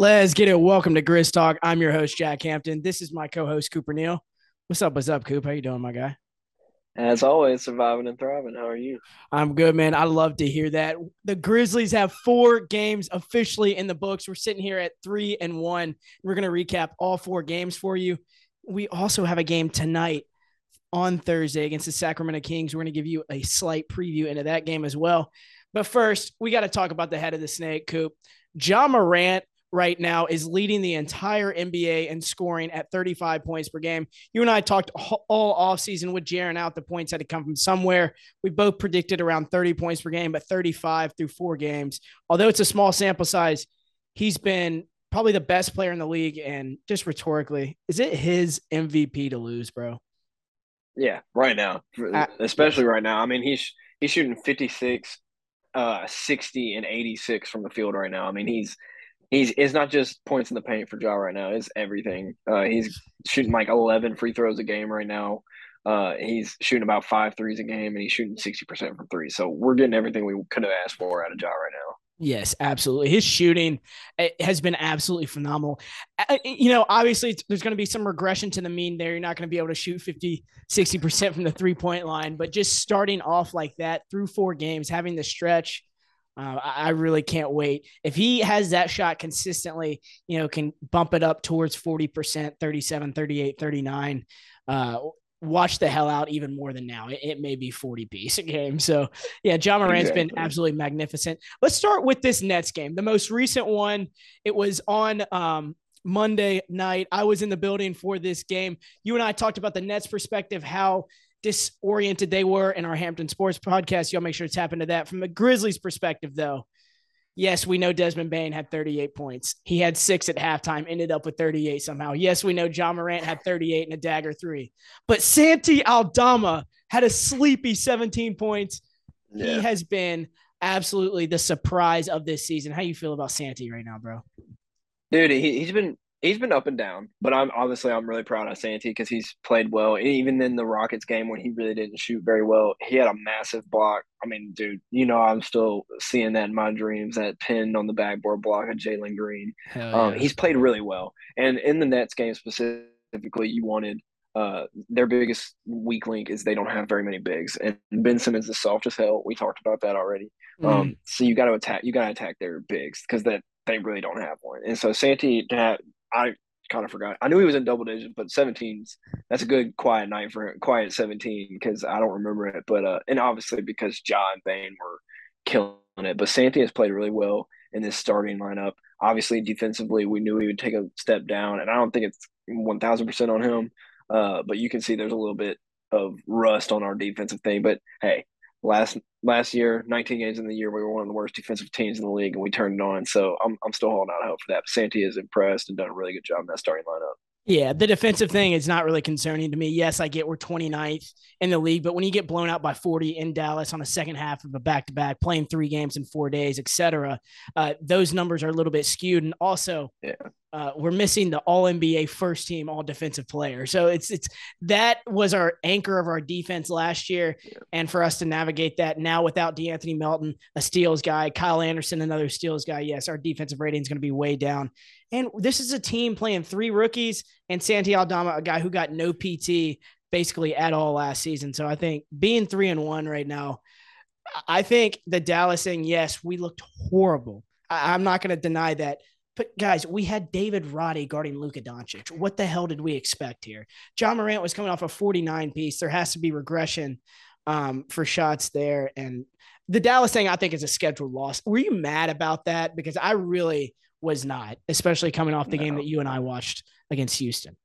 Let's get it. Welcome to Grizz Talk. I'm your host, Jack Hampton. This is my co-host, Cooper Neal. What's up? What's up, Coop? How you doing, my guy? As always, surviving and thriving. How are you? I'm good, man. I love to hear that. The Grizzlies have four games officially in the books. We're sitting here at three and one. We're going to recap all four games for you. We also have a game tonight on Thursday against the Sacramento Kings. We're going to give you a slight preview into that game as well. But first, we got to talk about the head of the snake, Coop. Ja Morant right now is leading the entire NBA and scoring at 35 points per game. You and I talked all offseason with Jaren out. The points had to come from somewhere. We both predicted around 30 points per game, but 35 through four games. Although it's a small sample size, he's been probably the best player in the league. And just rhetorically, is it his MVP to lose, bro? Yeah, right now, especially right now. I mean, he's he's shooting 56, uh, 60, and 86 from the field right now. I mean, he's he's it's not just points in the paint for Ja right now. It's everything. Uh, he's shooting like eleven free throws a game right now. Uh, he's shooting about five threes a game, and he's shooting sixty percent from three. So we're getting everything we could have asked for out of Ja right now. Yes, absolutely. His shooting eh, has been absolutely phenomenal. You know, obviously, there's going to be some regression to the mean there. You're not going to be able to shoot 50, 60% from the three point line, but just starting off like that through four games, having the stretch, uh, I really can't wait. If he has that shot consistently, you know, can bump it up towards 40%, 37, 38, 39. Uh, watch the hell out even more than now. It, it may be 40 piece a game. So, yeah, Ja Morant's exactly. been absolutely magnificent. Let's start with this Nets game. The most recent one, it was on um, Monday night. I was in the building for this game. You and I talked about the Nets perspective, how disoriented they were in our Hampton Sports podcast. Y'all make sure to tap into that. From the Grizzlies' perspective, though, yes, we know Desmond Bane had 38 points. He had six at halftime, ended up with 38 somehow. Yes, we know Ja Morant had 38 and a dagger three. But Santi Aldama had a sleepy 17 points. Yeah. He has been absolutely the surprise of this season. How you feel about Santi right now, bro? Dude, he, has been he's been up and down, but I'm obviously I'm really proud of Santi because he's played well. Even in the Rockets game when he really didn't shoot very well, he had a massive block. I mean, dude, you know I'm still seeing that in my dreams. That pin on the backboard block of Jalen Green. Um, yeah. Um, he's played really well, and in the Nets game specifically, you wanted uh, their biggest weak link is they don't have very many bigs, and Ben Simmons is soft as hell. We talked about that already. Mm. Um, so you got to attack. You got to attack their bigs because that they really don't have one. And so Santi I kind of forgot. I knew he was in double digits, but 17's that's a good quiet night for quiet 17 because I don't remember it. But uh, and obviously because John Bane were killing it, but Santi has played really well in this starting lineup. Obviously, defensively, we knew he would take a step down, and I don't think it's 1,000 percent on him. Uh, but you can see there's a little bit of rust on our defensive thing. But hey, last last year, 19 games in the year, we were one of the worst defensive teams in the league, and we turned it on. So I'm I'm still holding out hope for that. But Santi is impressed and done a really good job in that starting lineup. Yeah, the defensive thing is not really concerning to me. Yes, I get we're 29th in the league, but when you get blown out by 40 in Dallas on a second half of a back to back, playing three games in four days, etc., uh, those numbers are a little bit skewed. And also, yeah. Uh, we're missing the All NBA first team All Defensive Player. So it's it's that was our anchor of our defense last year, yeah. and for us to navigate that now without De'Anthony Melton, a steals guy, Kyle Anderson, another steals guy, yes, our defensive rating is going to be way down. And this is a team playing three rookies and Santi Aldama, a guy who got no PT basically at all last season. So I think being three and one right now, I think the Dallas saying yes, we looked horrible. I, am not going to deny that. But guys, we had David Roddy guarding Luka Doncic. What the hell did we expect here? Ja Morant was coming off a 49 piece. There has to be regression um, for shots there. And the Dallas thing, I think, is a scheduled loss. Were you mad about that? Because I really was not, especially coming off the no. game that you and I watched against Houston.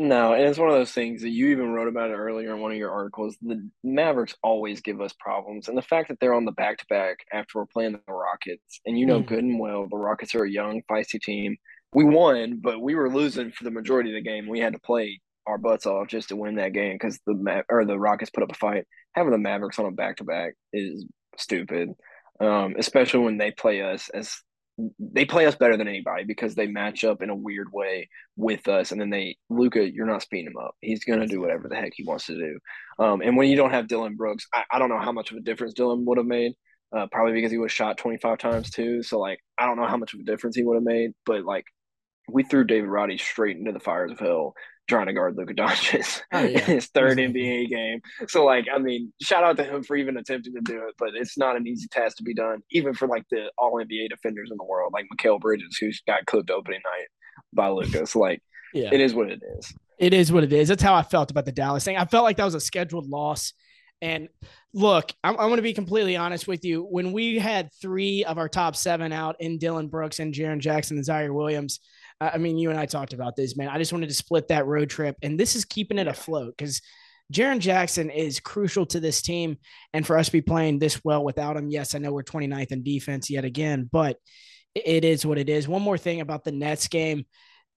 No, and it's one of those things that you even wrote about it earlier in one of your articles. The Mavericks always give us problems, and the fact that they're on the back to back after we're playing the Rockets, and you know mm. good and well the Rockets are a young, feisty team. We won, but we were losing for the majority of the game. We had to play our butts off just to win that game because the Ma- or the Rockets put up a fight. Having the Mavericks on a back to back is stupid, um, especially when they play us as they play us better than anybody because they match up in a weird way with us. And then they, Luka, you're not speeding him up. He's going to do whatever the heck he wants to do. Um, and when you don't have Dillon Brooks, I, I, don't know how much of a difference Dillon would have made, uh, probably because he was shot 25 times too. So like I don't know how much of a difference he would have made, but like we threw David Roddy straight into the fires of hell trying to guard Luka Doncic oh, yeah. in his third NBA game. So like I mean, shout out to him for even attempting to do it, but it's not an easy task to be done, even for like the all NBA defenders in the world, like Mikal Bridges, who's got clipped opening night by Lucas. like yeah. it is what it is. It is what it is. That's how I felt about the Dallas thing. I felt like that was a scheduled loss. And look, I'm, I'm going to be completely honest with you. When we had three of our top seven out in Dillon Brooks and Jaren Jackson and Ziaire Williams, I mean, you and I talked about this, man. I just wanted to split that road trip, and this is keeping it afloat because Jaren Jackson is crucial to this team. And for us to be playing this well without him, yes, I know we're 29th in defense yet again, but it is what it is. One more thing about the Nets game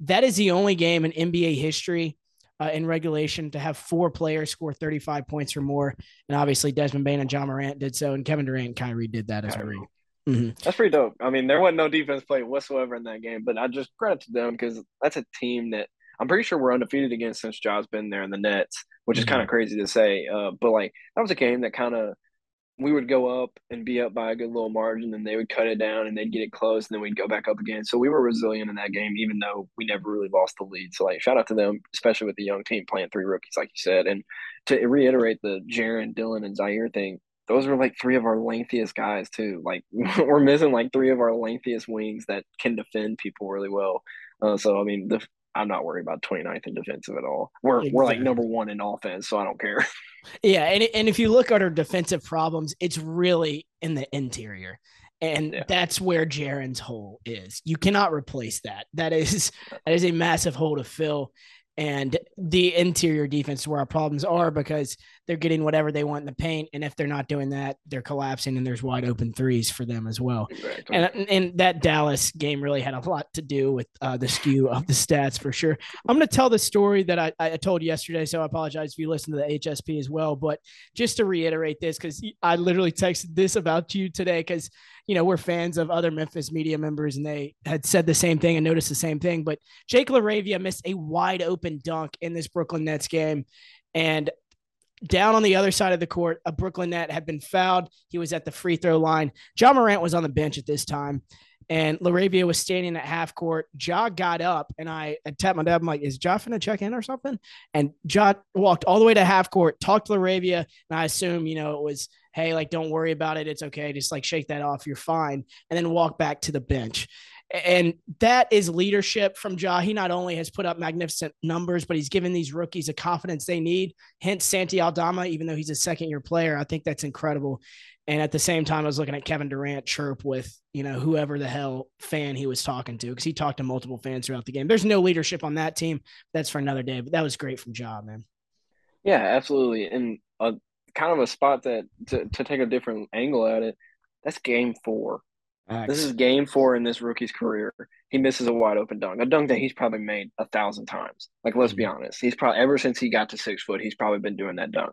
that is the only game in NBA history uh, in regulation to have four players score 35 points or more. And obviously, Desmond Bane and Ja Morant did so, and Kevin Durant and Kyrie did that as well. Mm-hmm. That's pretty dope. I mean, there wasn't no defense play whatsoever in that game, but I just credit to them because that's a team that I'm pretty sure we're undefeated against since Ja's been there in the Nets, which is mm-hmm. kind of crazy to say. Uh, but like that was a game that kind of we would go up and be up by a good little margin, and they would cut it down and they'd get it close, and then we'd go back up again. So we were resilient in that game, even though we never really lost the lead. So like, shout out to them, especially with the young team playing three rookies, like you said. And to reiterate the Jaren, Dillon, and Ziaire thing, those are like three of our lengthiest guys too. Like we're missing like three of our lengthiest wings that can defend people really well. Uh, so I mean, the I'm not worried about 29th in defensive at all. We're exactly. we're like number one in offense, so I don't care. Yeah, and and if you look at our defensive problems, it's really in the interior. And yeah. that's where Jaren's hole is. You cannot replace that. That is that is a massive hole to fill and the interior defense where our problems are because they're getting whatever they want in the paint. And if they're not doing that, they're collapsing and there's wide open threes for them as well. Exactly. And, and that Dallas game really had a lot to do with uh, the skew of the stats for sure. I'm going to tell the story that I, I told yesterday. So I apologize if you listen to the HSP as well. But just to reiterate this, because I literally texted this about you today because you know, we're fans of other Memphis media members and they had said the same thing and noticed the same thing. But Jake LaRavia missed a wide open dunk in this Brooklyn Nets game. And down on the other side of the court, a Brooklyn net had been fouled. He was at the free throw line. Ja Morant was on the bench at this time. And LaRavia was standing at half court. Ja got up and I, I tapped my dad. I'm like, is Ja finna check in or something? And Ja walked all the way to half court, talked to LaRavia. And I assume, you know, it was hey, like, don't worry about it. It's okay. Just like shake that off. You're fine. And then walk back to the bench. And that is leadership from Ja. He not only has put up magnificent numbers, but he's given these rookies a confidence they need. Hence, Santi Aldama, even though he's a second year player, I think that's incredible. And at the same time, I was looking at Kevin Durant chirp with, you know, whoever the hell fan he was talking to, because he talked to multiple fans throughout the game. There's no leadership on that team. That's for another day, but that was great from Ja, man. Yeah, absolutely. And uh, kind of a spot that to, to take a different angle at it. That's game four. This is game four in this rookie's career. He misses a wide open dunk, a dunk that he's probably made a thousand times. Like, let's mm-hmm. be honest, he's probably ever since he got to six foot, he's probably been doing that dunk.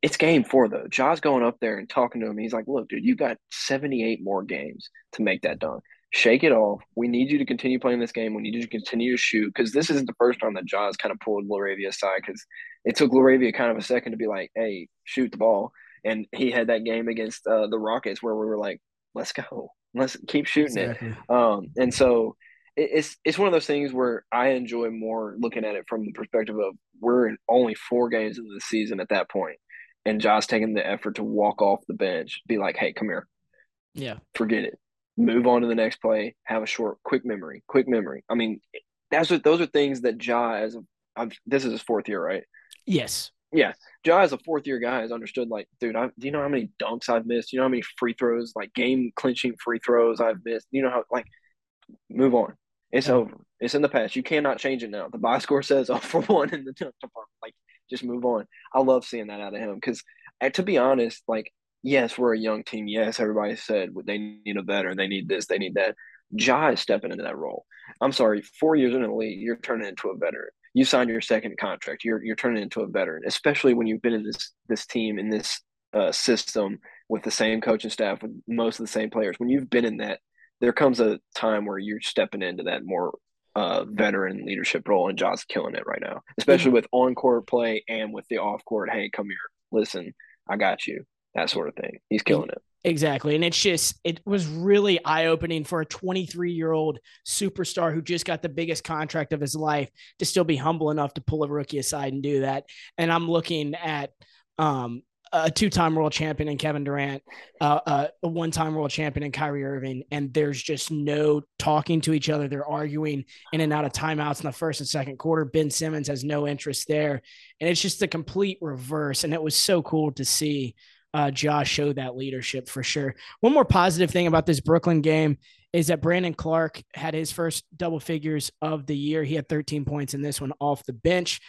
It's game four though. Ja's going up there and talking to him. He's like, "Look, dude, you got seventy eight more games to make that dunk shake it off. We need you to continue playing this game. We need you to continue to shoot because this isn't the first time that Ja's kind of pulled LaRavia aside because it took LaRavia kind of a second to be like, hey, shoot the ball. And he had that game against uh, the Rockets where we were like, let's go. Let's keep shooting exactly. it. Um, and so it, it's it's one of those things where I enjoy more looking at it from the perspective of we're in only four games into the season at that point, and Josh taking the effort to walk off the bench, be like, "Hey, come here, yeah, forget it, move on to the next play, have a short, quick memory, quick memory. I mean, that's what those are things that Ja as a I'm, this is his fourth year, right? Yes. Yeah, Ja as a fourth year guy has understood. Like, dude, I, do you know how many dunks I've missed? You know how many free throws, like game clinching free throws I've missed? You know how like move on. It's yeah. over. It's in the past. You cannot change it now. The box score says off for one in the dunk department. Like, just move on. I love seeing that out of him because, uh, to be honest, like yes, we're a young team. Yes, everybody said they need a veteran, they need this, they need that. Ja is stepping into that role. I'm sorry, four years in the league, you're turning into a veteran. You sign your second contract. You're you're turning into a veteran, especially when you've been in this this team in this uh, system with the same coaching staff with most of the same players. When you've been in that, there comes a time where you're stepping into that more uh, veteran leadership role, and Ja's killing it right now, especially mm-hmm. with on court play and with the off court. Hey, come here, listen, I got you that sort of thing. He's killing it. Exactly. And it's just, it was really eye opening for a 23 year old superstar who just got the biggest contract of his life to still be humble enough to pull a rookie aside and do that. And I'm looking at um, a two time world champion in Kevin Durant, uh, uh, a one time world champion in Kyrie Irving, and there's just no talking to each other. They're arguing in and out of timeouts in the first and second quarter. Ben Simmons has no interest there. And it's just a complete reverse. And it was so cool to see uh, Josh showed that leadership for sure. One more positive thing about this Brooklyn game is that Brandon Clarke had his first double figures of the year. He had 13 points in this one off the bench.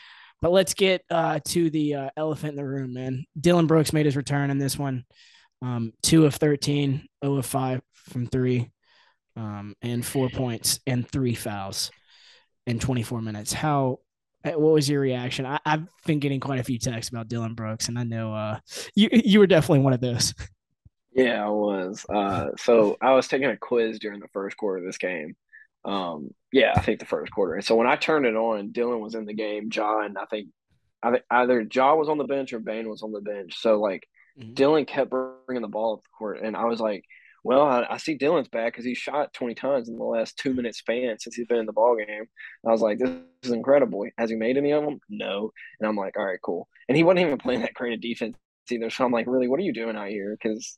But let's get uh, to the uh, elephant in the room, man. Dillon Brooks made his return in this one. Um, two of 13, 0 of 5 from three, um, and four points and three fouls in 24 minutes. How what was your reaction? I, have been getting quite a few texts about Dillon Brooks, and I know uh, you you were definitely one of those. Yeah, I was. Uh, so I was taking a quiz during the first quarter of this game. Um, yeah, I think the first quarter. And so when I turned it on, Dillon was in the game. John, I think, I think either John was on the bench or Bane was on the bench. So like, mm-hmm. Dillon kept bringing the ball up the court, and I was like, well, I, I see Dillon's back because he shot 20 times in the last two minute span since he's been in the ball game. I was like, this is incredible. Has he made any of them? No. And I'm like, all right, cool. And he wasn't even playing that great of defense either. So I'm like, really, what are you doing out here? Because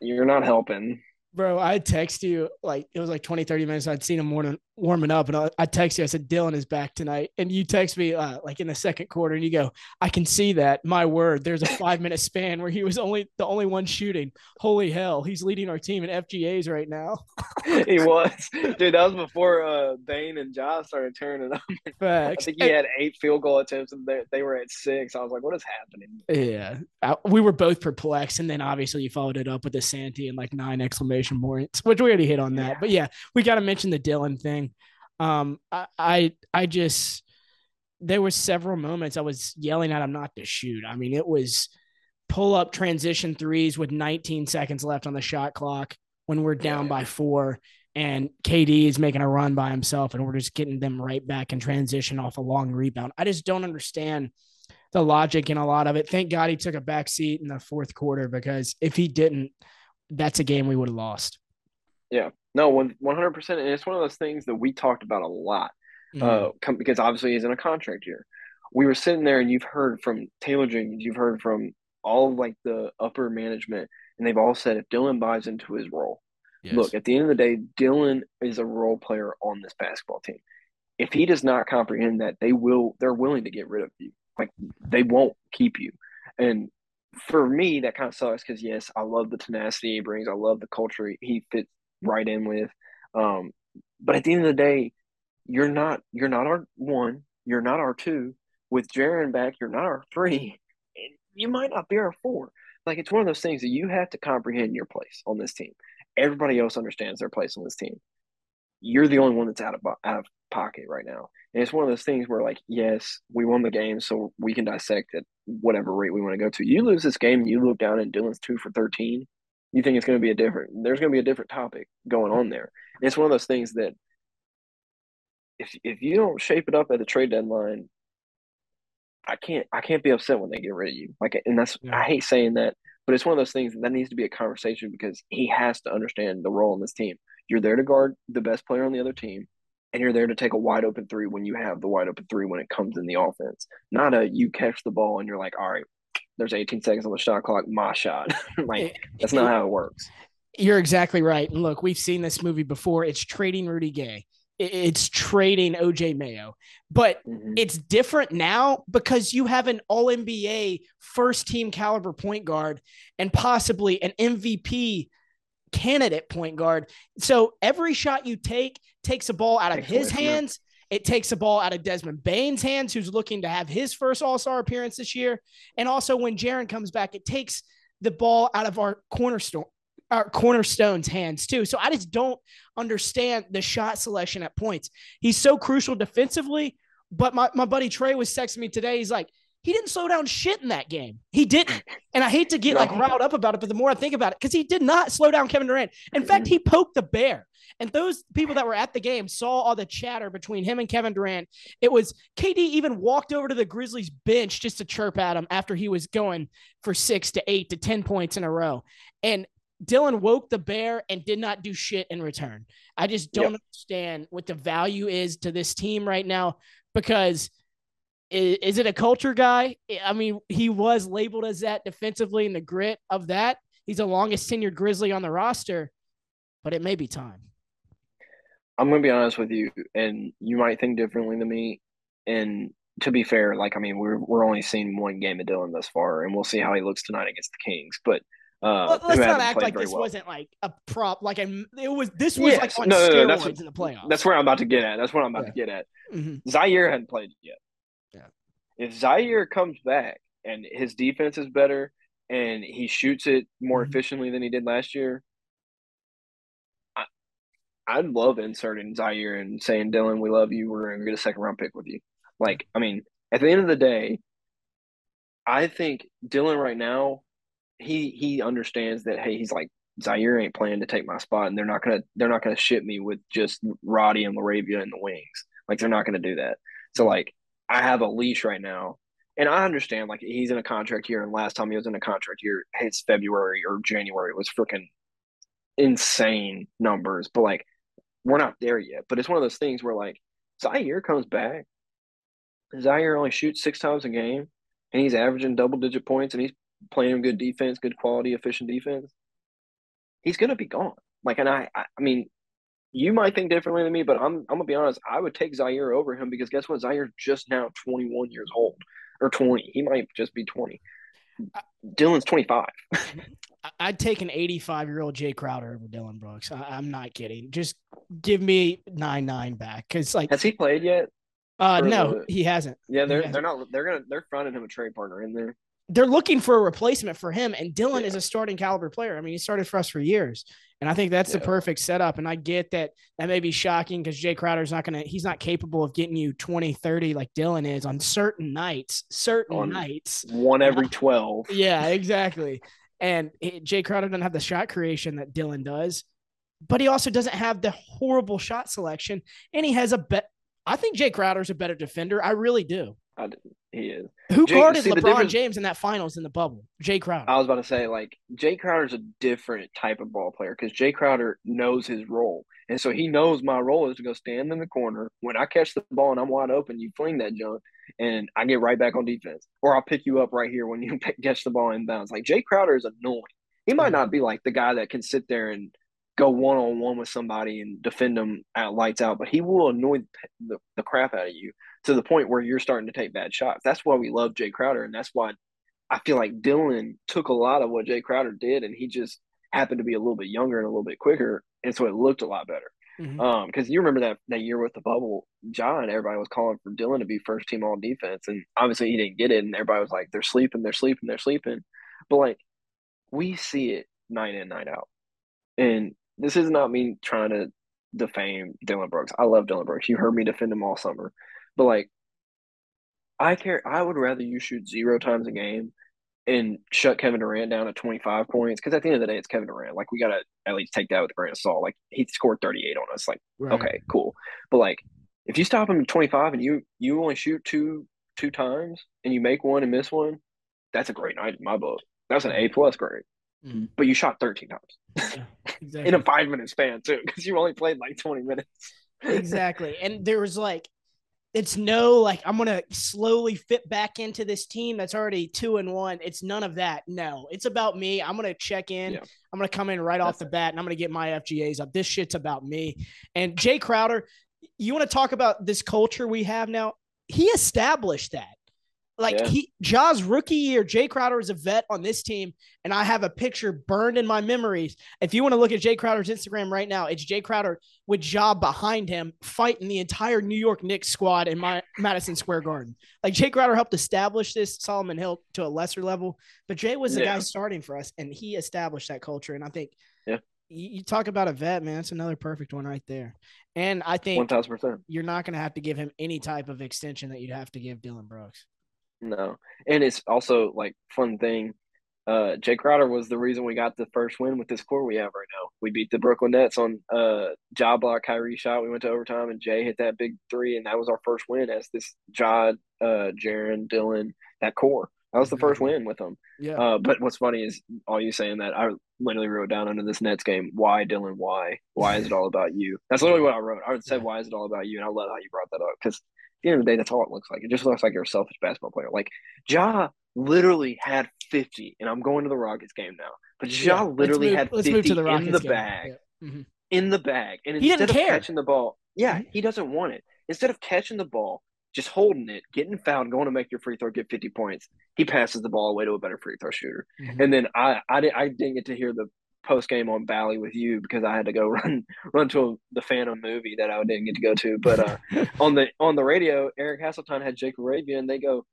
you're not helping. Bro, I text you like it was like 20, 30 minutes. I'd seen him warming, warming up, and I, I text you. I said, Dillon is back tonight. And you text me uh, like in the second quarter, and you go, I can see that. My word, there's a five minute span where he was only the only one shooting. Holy hell, he's leading our team in FGAs right now. he was. Dude, that was before uh, Bane and Josh started turning up. Facts. I think he had eight field goal attempts, and they, they were at six. I was like, what is happening? Yeah. I, we were both perplexed. And then obviously you followed it up with the Santi and like nine exclamation points, which we already hit on that. Yeah. But yeah, we got to mention the Dillon thing. Um, I, I, I just there were several moments I was yelling at him not to shoot. I mean, it was pull up transition threes with 19 seconds left on the shot clock when we're down by four and KD is making a run by himself and we're just getting them right back in transition off a long rebound. I just don't understand the logic in a lot of it. Thank God he took a back seat in the fourth quarter because if he didn't, that's a game we would have lost. Yeah. No, one hundred percent, and it's one of those things that we talked about a lot, mm-hmm. uh, because obviously he's in a contract year. We were sitting there, and you've heard from Taylor Jenkins, you've heard from all like the upper management, and they've all said if Dillon buys into his role, yes. look, at the end of the day, Dillon is a role player on this basketball team. If he does not comprehend that, they will they're willing to get rid of you. Like they won't keep you. And for me, that kind of sucks because yes, I love the tenacity he brings. I love the culture he fits right in with. Um, but at the end of the day, you're not you're not our one, you're not our two. With Jaren back, you're not our three. You might not be our four. Like it's one of those things that you have to comprehend your place on this team. Everybody else understands their place on this team. You're the only one that's out of out of pocket right now. And it's one of those things where, like, yes, we won the game, so we can dissect it whatever rate we want to go to. You lose this game, you look down and Dillon's two for 13 you think it's going to be a different there's going to be a different topic going on there. And it's one of those things that if if you don't shape it up at the trade deadline i can't i can't be upset when they get rid of you. Like and that's yeah. i hate saying that but it's one of those things that needs to be a conversation because he has to understand the role in this team. You're there to guard the best player on the other team and you're there to take a wide open three when you have the wide open three when it comes in the offense. Not a you catch the ball and you're like all right there's 18 seconds on the shot clock, my shot. like that's not how it works. You're exactly right. And look, we've seen this movie before. It's trading Rudy Gay. It's trading OJ Mayo, but mm-hmm. it's different now because you have an all NBA first team caliber point guard and possibly an MVP candidate point guard. So every shot you take takes a ball out of his hands it takes the ball out of Desmond Bane's hands, who's looking to have his first All Star appearance this year. And also, when Jaren comes back, it takes the ball out of our cornerstone, our cornerstone's hands too. So I just don't understand the shot selection at points. He's so crucial defensively. But my, my buddy Trey was texting me today. He's like, he didn't slow down shit in that game. He didn't. And I hate to get like riled up about it, but the more I think about it, because he did not slow down Kevin Durant. In fact, he poked the bear. And those people that were at the game saw all the chatter between him and Kevin Durant. It was KD even walked over to the Grizzlies bench just to chirp at him after he was going for six to eight to 10 points in a row. And Dylan woke the bear and did not do shit in return. I just don't Yep. understand what the value is to this team right now because is, is it a culture guy? I mean, he was labeled as that defensively in the grit of that. He's the longest tenured Grizzly on the roster, but it may be time. I'm gonna be honest with you, and you might think differently than me. And to be fair, like I mean, we're we're only seeing one game of Dillon thus far, and we'll see how he looks tonight against the Kings. But uh, who Let's not act like this well. wasn't like a prop. Like a, it was. This was Yes. like on No, no, no, steroids that's- in the playoffs. That's where I'm about to get at. That's what I'm about Yeah. to get at. Mhm. Ziaire hadn't played yet. If Ziaire comes back and his defense is better and he shoots it more Mhm. efficiently than he did last year, I, I'd love inserting Ziaire and saying, Dillon, we love you. We're going to get a second round pick with you. Like, I mean, at the end of the day, I think Dillon right now, he he understands that hey, he's like Ziaire ain't playing to take my spot, and they're not gonna they're not gonna ship me with just Roddy and Laravia in the wings. Like they're not gonna do that. So like I have a leash right now, and I understand like he's in a contract year, and last time he was in a contract year, his February or January was freaking insane numbers. But like we're not there yet. But it's one of those things where like Ziaire comes back, Ziaire only shoots six times a game, and he's averaging double digit points, and he's playing good defense, good quality, efficient defense. He's gonna be gone. Like, and I, I mean, you might think differently than me, but I'm, I'm gonna be honest. I would take Ziaire over him because guess what? Ziaire's just now 21 years old or 20. He might just be 20. Dillon's 25. I- I'd take an 85 year old Jae Crowder over Dillon Brooks. I, I'm not kidding. Just give me nine nine back because like Has he played yet? uh no he hasn't. Yeah, they're He they're not. They're gonna they're fronting him a trade partner in there. They're looking for a replacement for him, and Dylan is a starting caliber player. I mean, he started for us for years, and I think that's the perfect setup. And I get that that may be shocking because Jae Crowder's not gonna he's not capable of getting you 20, 30 like Dillon is on certain nights, certain On- nights. One every 12. Yeah, exactly. And it, Jae Crowder doesn't have the shot creation that Dillon does, but he also doesn't have the horrible shot selection. And he has a bet. I think Jae Crowder's a better defender. I really do. He is. Who Jay- guarded see, LeBron James in that finals in the bubble? Jae Crowder. I was about to say, like, Jae Crowder's a different type of ball player because Jae Crowder knows his role. And so he knows my role is to go stand in the corner. When I catch the ball and I'm wide open, you fling that junk and I get right back on defense. Or I'll pick you up right here when you catch the ball inbounds. Like, Jae Crowder is annoying. He might mm-hmm. not be like the guy that can sit there and go one on one with somebody and defend them out lights out, but he will annoy the, the crap out of you to the point where you're starting to take bad shots. That's why we love Jae Crowder. And that's why I feel like Dillon took a lot of what Jae Crowder did, and he just happened to be a little bit younger and a little bit quicker, and so it looked a lot better. Mhm. Um, because you remember that that year with the bubble, John, everybody was calling for Dillon to be first team all defense, and obviously he didn't get it, and everybody was like, they're sleeping, they're sleeping, they're sleeping. But like, we see it night in, night out, and this is not me trying to defame Dillon Brooks. I love Dillon Brooks. You heard me defend him all summer, but like, I care. I would rather you shoot zero times a game and shut Kevin Durant down at 25 points because at the end of the day, it's Kevin Durant. Like we gotta at least take that with a grain of salt. Like he scored 38 on us. Like Right. okay, cool. But like if you stop him at 25 and you you only shoot two two times and you make one and miss one, that's a great night in my book. That's an A plus grade. Mhm. But you shot 13 times Yeah, exactly. in a five minute span too because you only played like 20 minutes. exactly. And there was like, it's no like I'm gonna slowly fit back into this team that's already two and one. It's none of that. No, it's about me. I'm gonna check in. Yeah. I'm gonna come in right off the That's bat, and I'm gonna get my FGAs up. This shit's about me. And Jae Crowder, you want to talk about this culture we have now? He established that. Like Yeah. he Jaws rookie year, Jae Crowder is a vet on this team, and I have a picture burned in my memories. If you want to look at Jae Crowder's Instagram right now, it's Jae Crowder with Job behind him fighting the entire New York Knicks squad in my Madison Square Garden. Like Jae Crowder helped establish this Solomon Hill to a lesser level, but Jae was the Yeah. guy starting for us, and he established that culture. And I think, Yeah. you, you talk about a vet, man. That's another perfect one right there. And I think 1000%. you're not going to have to give him any type of extension that you'd have to give Dillon Brooks. No. And it's also like fun thing. Uh Jae Crowder was the reason we got the first win with this core we have right now. We beat the Brooklyn Nets on uh job block Kyrie shot. We went to overtime and Jae hit that big three and that was our first win as this Jod, uh Jaren, Dillon, that core. That was the first win with them. Yeah. Uh, but what's funny is all you saying that I literally wrote down under this Nets game, why Dillon? Why? Why is it all about you? That's literally what I wrote. I said, why is it all about you? And I love how you brought that up because the end of the day, that's all it looks like. It just looks like you're a selfish basketball player. Like Ja literally had 50, and I'm going to the Rockets game now. But Ja Yeah, literally move- had let's 50 move to the in the game. bag. Yeah. Mhm. In the bag. And He didn't instead of care. catching the ball, yeah, Mhm. he doesn't want it. Instead of catching the ball, just holding it, getting fouled, going to make your free throw, get 50 points, he passes the ball away to a better free throw shooter. Mhm. And then I I, I didn't get to hear the post game on Bally with you because I had to go run run to a, the Phantom movie that I didn't get to go to. But uh, on the on the radio, Eric Hasselo had Jake LaRavia, and they go,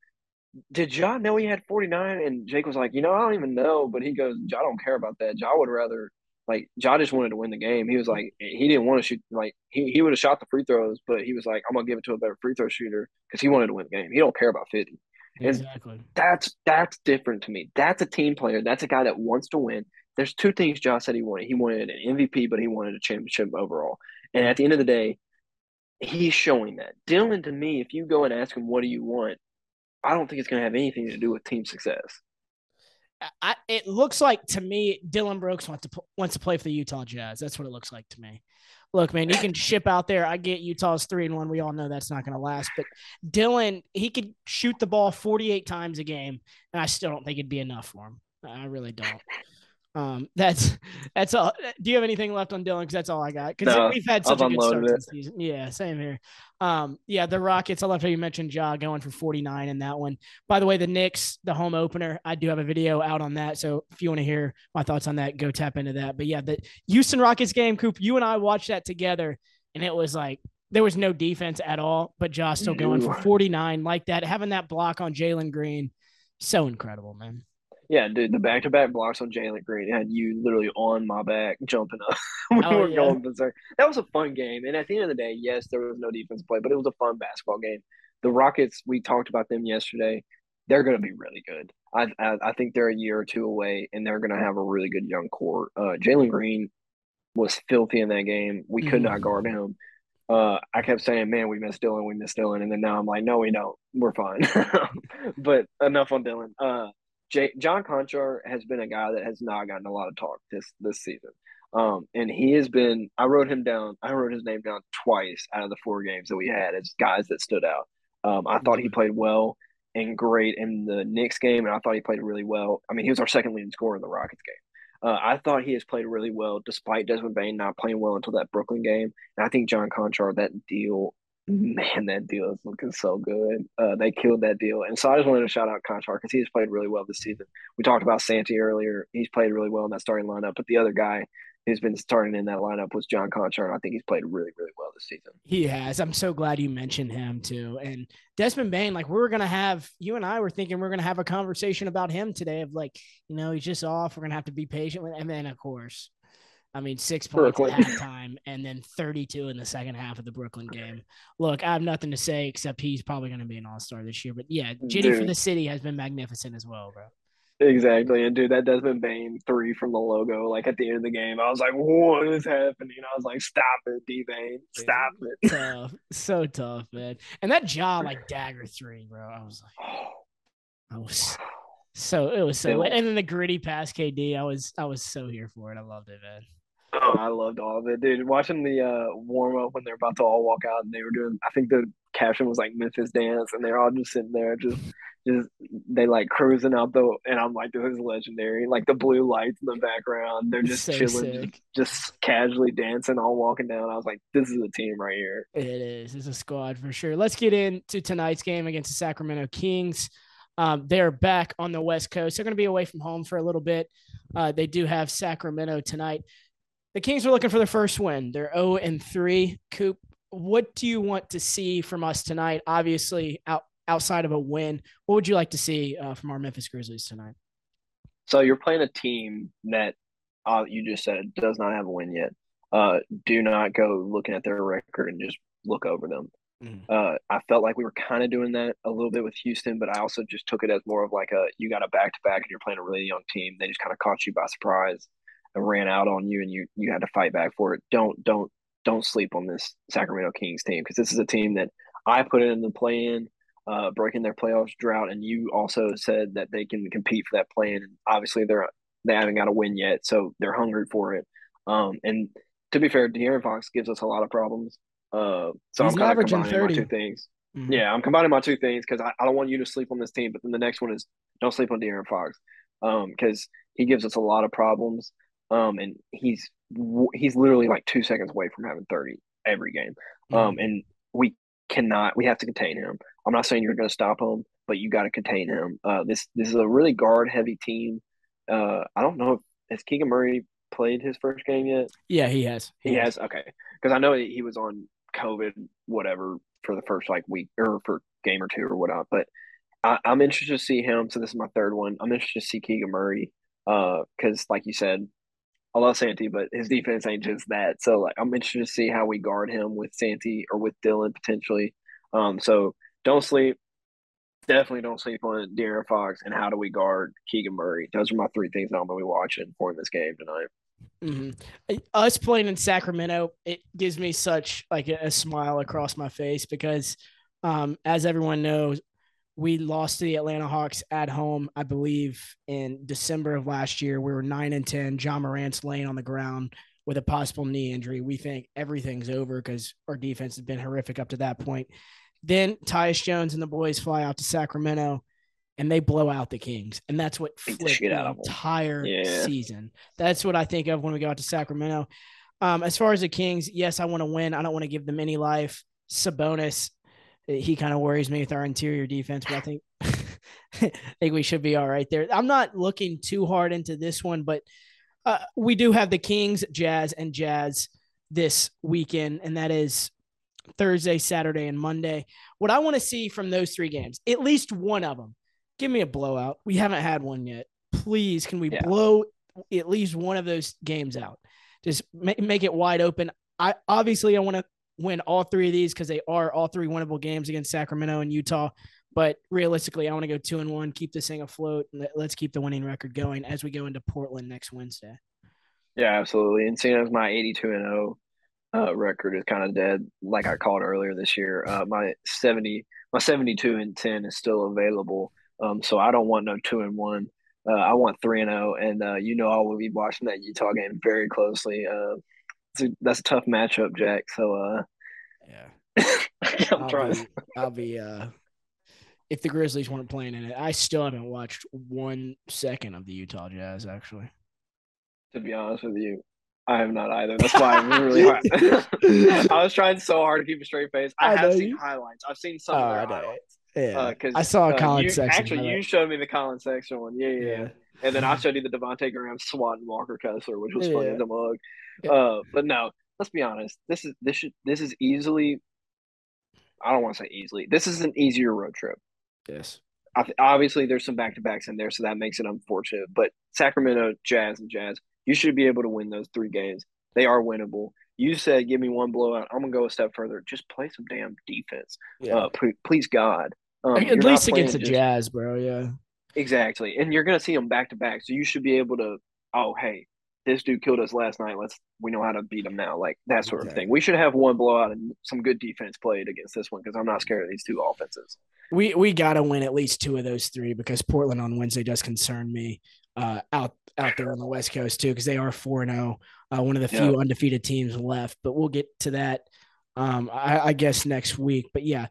"Did Ja know he had 49?" And Jake was like, "You know, I don't even know." But he goes, "Ja don't care about that. Ja would rather." Like Ja just wanted to win the game. He was like he didn't want to shoot like he, he would have shot the free throws, but he was like I'm gonna give it to a better free throw shooter because he wanted to win the game. He don't care about fifty and- Exactly. that's that's different to me. That's a team player. That's a guy that wants to win. There's two things Josh said he wanted. He wanted an MVP, but he wanted a championship overall. And at the end of the day, he's showing that. Dillon, to me, if you go and ask him, "What do you want?" I don't think it's going to have anything to do with team success. I, it looks like to me Dillon Brooks wants to wants to play for the Utah Jazz. That's what it looks like to me. Look, man, you can ship out there. I get Utah's three and one. We all know that's not going to last. But Dylan, he could shoot the ball forty eight times a game, and I still don't think it'd be enough for him. I really don't. Um, that's that's all. Do you have anything left on Dillon? Because that's all I got. Because No, we've had such I've a good start to season. Yeah, same here. Um, yeah, the Rockets. I love how you mentioned Ja going for forty nine in that one. By the way, the Knicks, the home opener, I do have a video out on that. So if you want to hear my thoughts on that, go tap into that. But yeah, the Houston Rockets game, Coop, you and I watched that together, and it was like there was no defense at all, but Josh still going for 49 like that, having that block on Jalen Green. So incredible, man. Yeah, dude, the back to back blocks on Jalen Green had you literally on my back jumping up. we Oh, were yeah. going berserk. That was a fun game. And at the end of the day, yes, there was no defense play, but it was a fun basketball game. The Rockets, we talked about them yesterday. They're going to be really good. I, I I think they're a year or two away, and they're going to have a really good young core. Uh, Jalen Green was filthy in that game. We could Mhm. not guard him. Uh, I kept saying, "Man, we miss Dillon, we miss Dillon," and then now I'm like, "No, we don't. We're fine." but enough on Dillon. Uh, J- John Konchar has been a guy that has not gotten a lot of talk this this season. Um, and he has been. I wrote him down. I wrote his name down twice out of the four games that we had as guys that stood out. Um, I thought he played well and great in the Knicks game, and I thought he played really well. I mean, he was our second leading scorer in the Rockets game. Uh, I thought he has played really well, despite Desmond Bane not playing well until that Brooklyn game. And I think John Konchar, that deal, man, that deal is looking so good. Uh, they killed that deal, and so I just wanted to shout out Konchar because he has played really well this season. We talked about Santi earlier; he's played really well in that starting lineup. But the other guy who's been starting in that lineup was John Konchar, and I think he's played really, really well this season. He has. I'm so glad you mentioned him too. And Desmond Bane, like we were gonna have you and I were thinking we are gonna have a conversation about him today of like, you know, he's just off. We're gonna have to be patient with him. and then of course, I mean, six points Brooklyn. at halftime and then 32 in the second half of the Brooklyn game. Look, I have nothing to say except he's probably gonna be an all star this year. But yeah, mm, Ginny for the city has been magnificent as well, bro. Exactly, and dude, that Desmond Bane three from the logo, like at the end of the game, I was like, "What is happening?" I was like, "Stop it, D Bane, stop it." Tough. so tough, man. And that jaw like dagger three, bro. I was like, I was So it was so, lit. will- and then the gritty pass KD, I was I was so here for it. I loved it, man. Oh, I loved all of it, dude. Watching the uh, warm up when they're about to all walk out, and they were doing. I think the caption was like Memphis dance, and they're all just sitting there, just, just they like cruising out the. And I'm like, this is legendary. Like the blue lights in the background, they're just So chilling, just, just casually dancing, all walking down. I was like, this is a team right here. It is. It's a squad for sure. Let's get into tonight's game against the Sacramento Kings. Um, they're back on the West Coast. They're going to be away from home for a little bit. Uh, they do have Sacramento tonight. The Kings are looking for their first win. They're 0 and 3. Coop, what do you want to see from us tonight? Obviously, out, outside of a win, what would you like to see uh, from our Memphis Grizzlies tonight? So you're playing a team that uh, you just said does not have a win yet. Uh, do not go looking at their record and just look over them. Uh, I felt like we were kind of doing that a little bit with Houston, but I also just took it as more of like a you got a back to back and you're playing a really young team. They just kind of caught you by surprise and ran out on you, and you you had to fight back for it. Don't don't don't sleep on this Sacramento Kings team because this is a team that I put in the play in. uh, breaking their playoffs drought, and you also said that they can compete for that plan. And obviously, they're they haven't got a win yet, so they're hungry for it. Um, and to be fair, De'Aaron Fox gives us a lot of problems. Uh, so He's I'm kind of averaging combining my two things. Mhm. Yeah, I'm combining my two things because I, I don't want you to sleep on this team. But then the next one is don't sleep on De'Aaron Fox because he gives us a lot of problems. Um, and he's he's literally like two seconds away from having 30 every game. Um, Mhm. and we cannot. We have to contain him. I'm not saying you're going to stop him, but you got to contain him. Uh, this this is a really guard heavy team. Uh, I don't know if has Keegan Murray played his first game yet. yeah, he has. He has okay, because I know he was on COVID, whatever, for the first like week or for game or two or whatnot. But I, I'm interested to see him. So this is my third one. I'm interested to see Keegan Murray, uh, because like you said, I love Santi, but his defense ain't just that. So like I'm interested to see how we guard him with Santi or with Dylan potentially. Um, so don't sleep. Definitely don't sleep on De'Aaron Fox and how do we guard Keegan Murray. Those are my three things that I'm gonna be watching for in this game tonight. Mhm. Us playing in Sacramento, it gives me such like a, a smile across my face because, um, as everyone knows, we lost to the Atlanta Hawks at home, I believe, in December of last year. We were nine and ten. Ja Morant's laying on the ground with a possible knee injury. We think everything's over because our defense has been horrific up to that point. Then Tyus Jones and the boys fly out to Sacramento and they blow out the Kings. And that's what the flipped the 'em. entire Yeah. season. That's what I think of when we go out to Sacramento. Um, as far as the Kings, yes, I want to win. I don't want to give them any life. Sabonis, he kind of worries me with our interior defense, but I think I think we should be all right there. I'm not looking too hard into this one, but uh, we do have the Kings, Jazz, and Jazz this weekend, and that is Thursday, Saturday, and Monday. What I want to see from those three games, at least one of them, give me a blowout. We haven't had one yet. Please, can we Yeah. blow at least one of those games out? Just make, make it wide open. I obviously I want to win all three of these because they are all three winnable games against Sacramento and Utah. But realistically, I want to go two and one, keep this thing afloat, and let- let's keep the winning record going as we go into Portland next Wednesday. Yeah, absolutely. And seeing as my 82 and 0 uh, record is kind of dead, like I called earlier this year, uh, my 70, my 72 and 10 is still available. Um, so I don't want no two and one. Uh, I want three and 0. And uh, you know, I will be watching that Utah game very closely. A, that's a tough matchup, Jack. So uh, Yeah. I'm I'll trying. be, I'll be uh if the Grizzlies weren't playing in it. I still haven't watched one second of the Utah Jazz actually. To be honest with you, I have not either. That's why I'm really hard. I was trying so hard to keep a straight face. I, I have seen you- highlights. I've seen some Oh, of I their know. highlights. Yeah. Uh, 'cause, I saw a uh, Colin you, section. Actually, you showed me the Collin Sexton one. Yeah, yeah. yeah. And then I showed you the Devonte' Graham swatting Walker Kessler, which was funny as a mug. Yeah. Uh, but no, let's be honest. This is this should this is easily. I don't want to say easily. This is an easier road trip. Yes. I th- obviously, there's some back to backs in there, so that makes it unfortunate. But Sacramento Jazz and Jazz, you should be able to win those three games. They are winnable. You said give me one blowout. I'm gonna go a step further. Just play some damn defense. Yeah. Uh, p- please God. Um, At least against the just- Jazz, bro. Yeah. Exactly. And you're going to see them back to back. So you should be able to, oh, hey, this dude killed us last night. Let's, we know how to beat him now. Like that sort of thing. We should have one blowout and some good defense played against this one because I'm not scared of these two offenses. We we gotta win at least two of those three because Portland on Wednesday does concern me uh out out there on the West Coast too, because they are four and zero. Uh, one of the few Yeah. undefeated teams left, but we'll get to that um I, I guess next week. But yeah,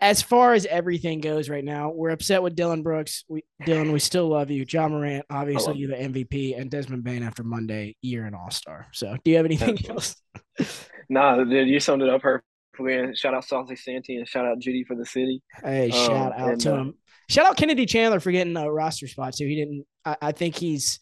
as far as everything goes right now, we're upset with Dillon Brooks. We Dillon, we still love you. Ja Morant, obviously you're the MVP, and Desmond Bane after Monday, year an all star. So do you have anything else? Nah, dude, you summed it up perfectly. And shout out Salty Santi and shout out Judy for the city. Hey, shout Um, out and, to uh, him. Shout out Kennedy Chandler for getting a roster spot too. He didn't. I, I think he's.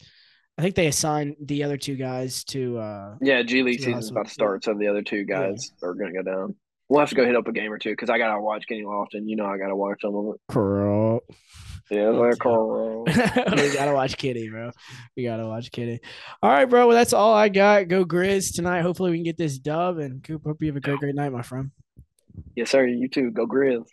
I think they assigned the other two guys to. uh Yeah, G League season's about to start, so the other two guys are going to go down. We'll have to go hit up a game or two because I got to watch Kenny Lofton. You know, I got to watch some of it. Corral. Yeah, like Carl. we gotta watch Kitty, bro. We gotta watch Kitty. All right, bro. Well, that's all I got. Go Grizz tonight. Hopefully, we can get this dub. And Coop, hope you have a great, great night, my friend. Yes, sir. You too. Go Grizz.